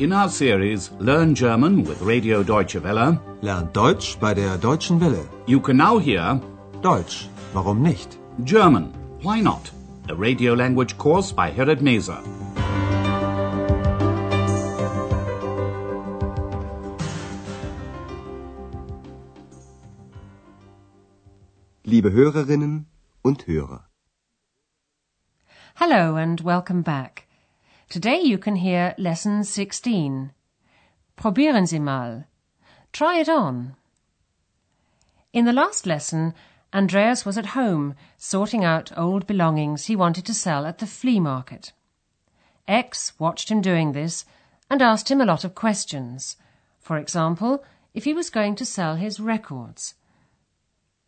In our series Learn German with Radio Deutsche Welle, Lernt Deutsch bei der Deutschen Welle. you can now hear Deutsch, warum nicht? German, Why Not? A radio language course by Herrad Meese. Liebe Hörerinnen und Hörer. Hello and welcome back. Today you can hear lesson 16. Probieren Sie mal. Try it on. In the last lesson, Andreas was at home sorting out old belongings he wanted to sell at the flea market. Ex watched him doing this and asked him a lot of questions. For example, if he was going to sell his records.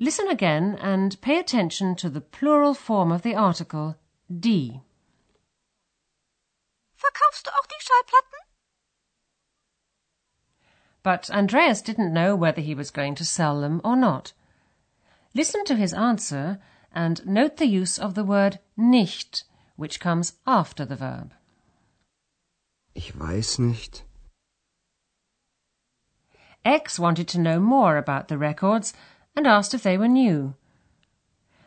Listen again and pay attention to the plural form of the article die. Verkaufst du auch die Schallplatten? But Andreas didn't know whether he was going to sell them or not. Listen to his answer and note the use of the word nicht, which comes after the verb. Ich weiß nicht. Ex wanted to know more about the records and asked if they were new.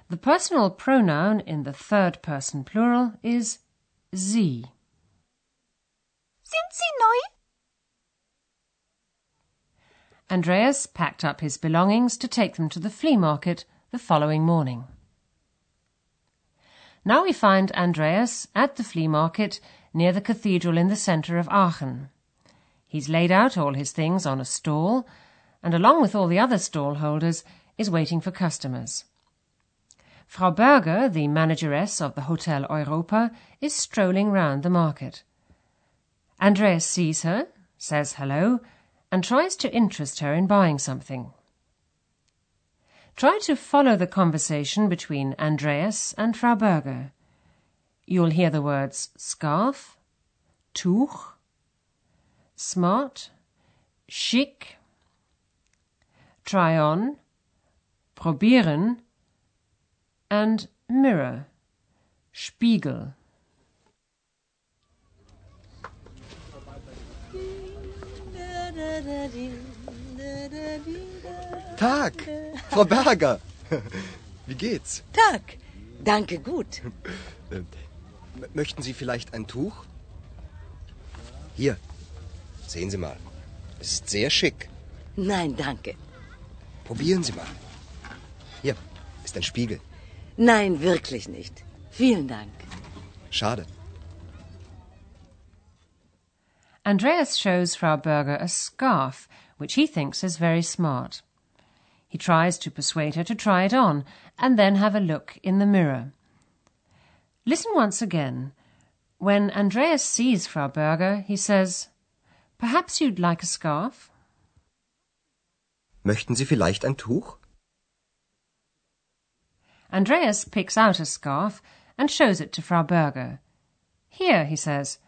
The personal pronoun in the third person plural is sie. Sind sie neu? Andreas packed up his belongings to take them to the flea market the following morning. Now we find Andreas at the flea market near the cathedral in the centre of Aachen. He's laid out all his things on a stall, and along with all the other stall holders, is waiting for customers. Frau Berger, the manageress of the Hotel Europa, is strolling round the market. Andreas sees her, says hello, and tries to interest her in buying something. Try to follow the conversation between Andreas and Frau Berger. You'll hear the words scarf, Tuch, smart, chic, try on, probieren, and mirror, Spiegel. Tag, Frau Berger. Wie geht's? Tag. Danke, gut. Möchten Sie vielleicht ein Tuch? Hier, sehen Sie mal. Es ist sehr schick. Nein, danke. Probieren Sie mal. Hier ist ein Spiegel. Nein, wirklich nicht. Vielen Dank. Schade. Andreas shows Frau Berger a scarf, which he thinks is very smart. He tries to persuade her to try it on and then have a look in the mirror. Listen once again. When Andreas sees Frau Berger, he says, Perhaps you'd like a scarf? Möchten Sie vielleicht ein Tuch? Andreas picks out a scarf and shows it to Frau Berger. Here, he says,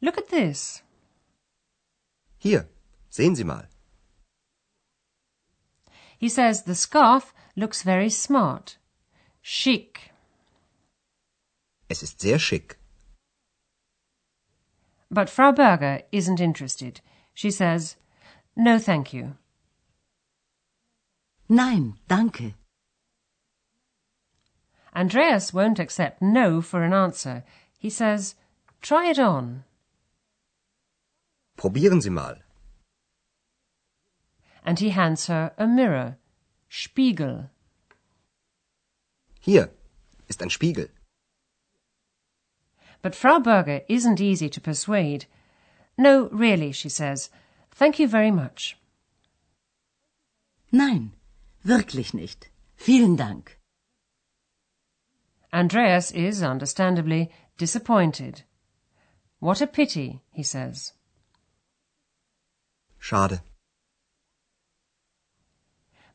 look at this. Hier, sehen Sie mal. He says the scarf looks very smart. Chic. Es ist sehr schick. But Frau Berger isn't interested. She says, No, thank you. Nein, danke. Andreas won't accept no for an answer. He says, Try it on. Probieren Sie mal. And he hands her a mirror. Spiegel. Hier ist ein Spiegel. But Frau Berger isn't easy to persuade. No, really, she says. Thank you very much. Nein, wirklich nicht. Vielen Dank. Andreas is, understandably, disappointed. What a pity, he says. Schade.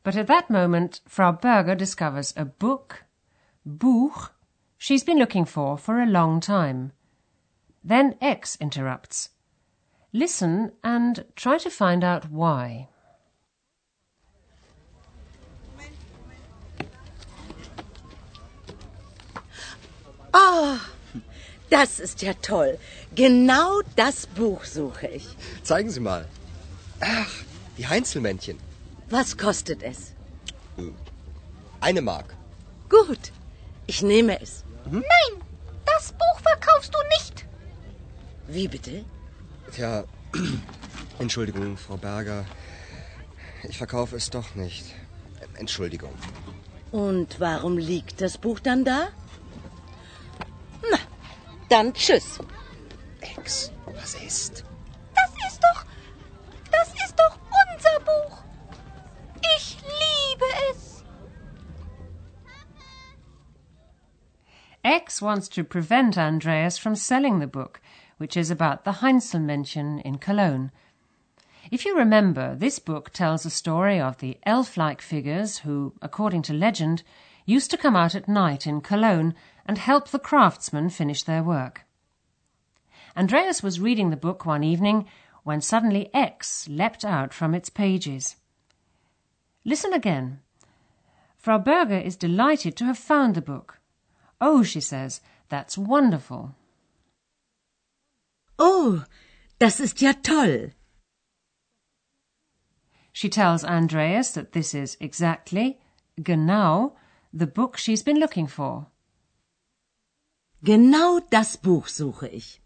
But at that moment, Frau Berger discovers a book, Buch, she's been looking for for a long time. Then Ex interrupts. Listen and try to find out why. Ah, Das ist ja toll. Genau das Buch suche ich. Zeigen Sie mal. Ach, die Heinzelmännchen. Was kostet es? Eine Mark. Gut, ich nehme es. Nein, das Buch verkaufst du nicht. Wie bitte? Tja, Entschuldigung, Frau Berger. Ich verkaufe es doch nicht. Entschuldigung. Und warum liegt das Buch dann da? Na, dann tschüss. Ex, was ist? Wants to prevent Andreas from selling the book, which is about the Heinzelmännchen in Cologne. If you remember, this book tells a story of the elf-like figures who, according to legend, used to come out at night in Cologne and help the craftsmen finish their work. Andreas was reading the book one evening when suddenly Ex leapt out from its pages. Listen again. Frau Berger is delighted to have found the book. Oh, she says, that's wonderful. Oh, das ist ja toll. She tells Andreas that this is exactly, genau, the book she's been looking for. Genau das Buch suche ich.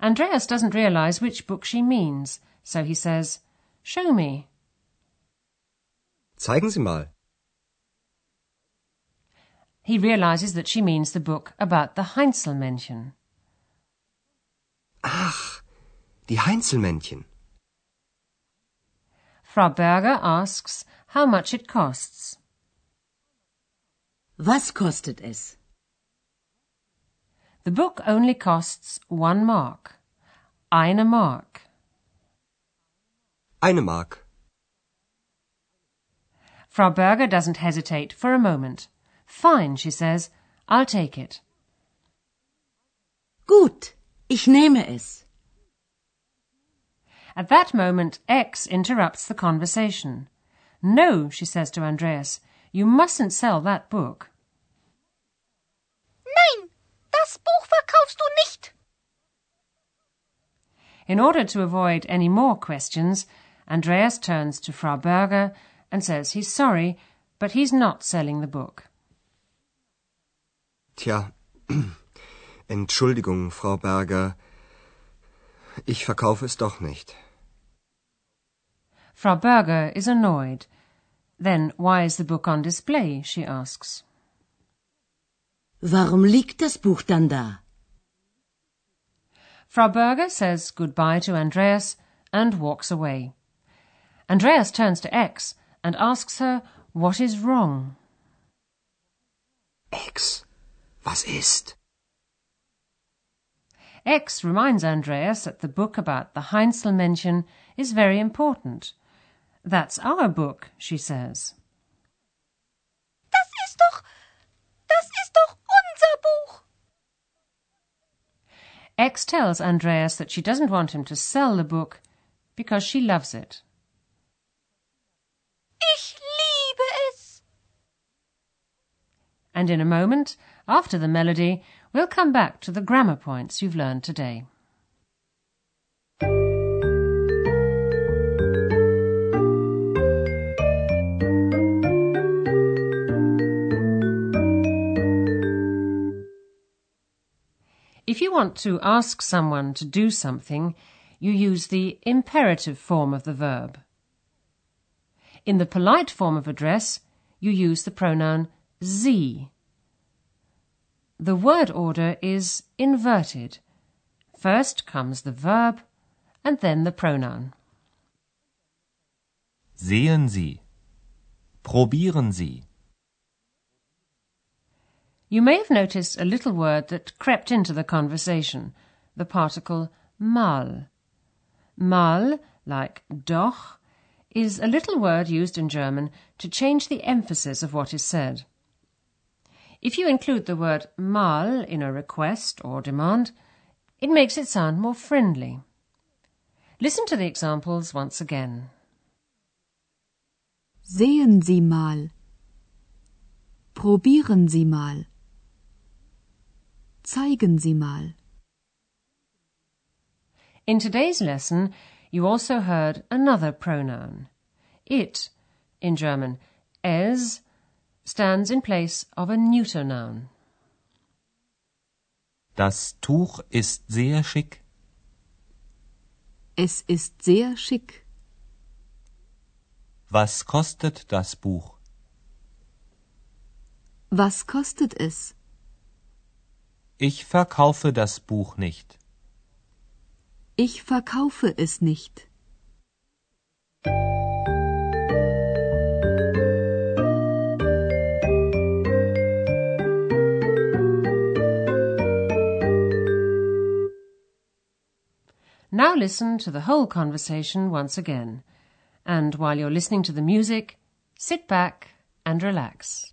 Andreas doesn't realize which book she means, so he says, Show me. Zeigen Sie mal. He realizes that she means the book about the Heinzelmännchen. Ach, die Heinzelmännchen. Frau Berger asks how much it costs. Was kostet es? The book only costs one mark. Eine Mark. Eine Mark. Frau Berger doesn't hesitate for a moment. Fine, she says. I'll take it. Gut, ich nehme es. At that moment, Ex interrupts the conversation. No, she says to Andreas, you mustn't sell that book. Nein, das Buch verkaufst du nicht. In order to avoid any more questions, Andreas turns to Frau Berger and says he's sorry, but he's not selling the book. Tja, Entschuldigung, Frau Berger. Ich verkaufe es doch nicht. Frau Berger is annoyed. Then why is the book on display? she asks. Warum liegt das Buch dann da? Frau Berger says goodbye to Andreas and walks away. Andreas turns to X and asks her what is wrong. Ex, was ist? Ex reminds Andreas that the book about the Heinzelmännchen is very important. That's our book, she says. Das ist doch. Das ist doch unser Buch. Ex tells Andreas that she doesn't want him to sell the book because she loves it. Ich liebe es. And in a moment, after the melody, we'll come back to the grammar points you've learned today. If you want to ask someone to do something, you use the imperative form of the verb. In the polite form of address, you use the pronoun sie. The word order is inverted. First comes the verb and then the pronoun. Sehen Sie. Probieren Sie. You may have noticed a little word that crept into the conversation, the particle mal. Mal, like doch, is a little word used in German to change the emphasis of what is said. If you include the word mal in a request or demand, it makes it sound more friendly. Listen to the examples once again. Sehen Sie mal. Probieren Sie mal. Zeigen Sie mal. In today's lesson, you also heard another pronoun. It, in German, es, stands in place of a neuter noun. Das Tuch ist sehr schick. Es ist sehr schick. Was kostet das Buch? Was kostet es? Ich verkaufe das Buch nicht. Ich verkaufe es nicht. Now listen to the whole conversation once again. And while you're listening to the music, sit back and relax.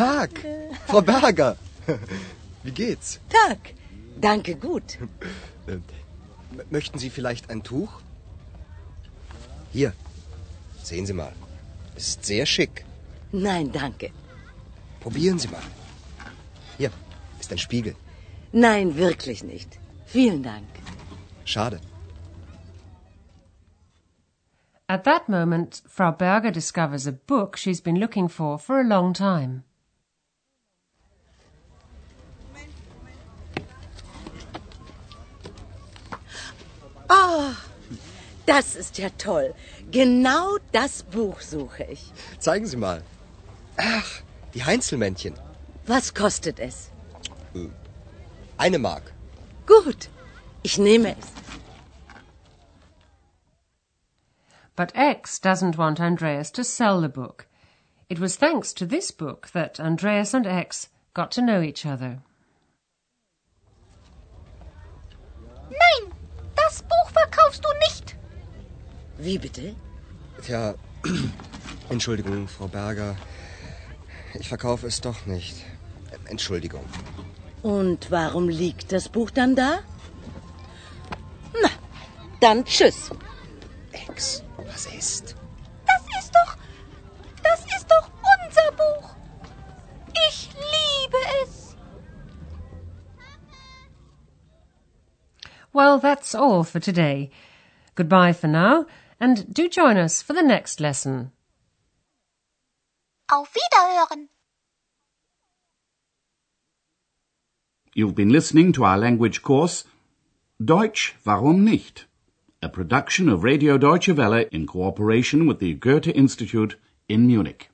Tag, Frau Berger. Wie geht's? Tag. Danke gut. Äh, m- möchten Sie vielleicht ein Tuch? Hier, sehen Sie mal. Es ist sehr schick. Nein, danke. Probieren Sie mal. Hier ist ein Spiegel. Nein, wirklich nicht. Vielen Dank. Schade. At that moment, Frau Berger discovers a book she's been looking for for a long time. Oh, das ist ja toll. Genau das Buch suche ich. Zeigen Sie mal. Ach, die Heinzelmännchen. Was kostet es? Äh, eine Mark. Gut, ich nehme es. But Ex doesn't want Andreas to sell the book. It was thanks to this book that Andreas and Ex got to know each other. Wie bitte? Tja, Entschuldigung, Frau Berger. Ich verkaufe es doch nicht. Entschuldigung. Und warum liegt das Buch dann da? Na, dann tschüss. Ex, was ist? Das ist doch. Das ist doch unser Buch. Ich liebe es. Well, that's all for today. Goodbye for now, and do join us for the next lesson. Auf Wiederhören. You've been listening to our language course Deutsch, warum nicht? A production of Radio Deutsche Welle in cooperation with the Goethe Institute in Munich.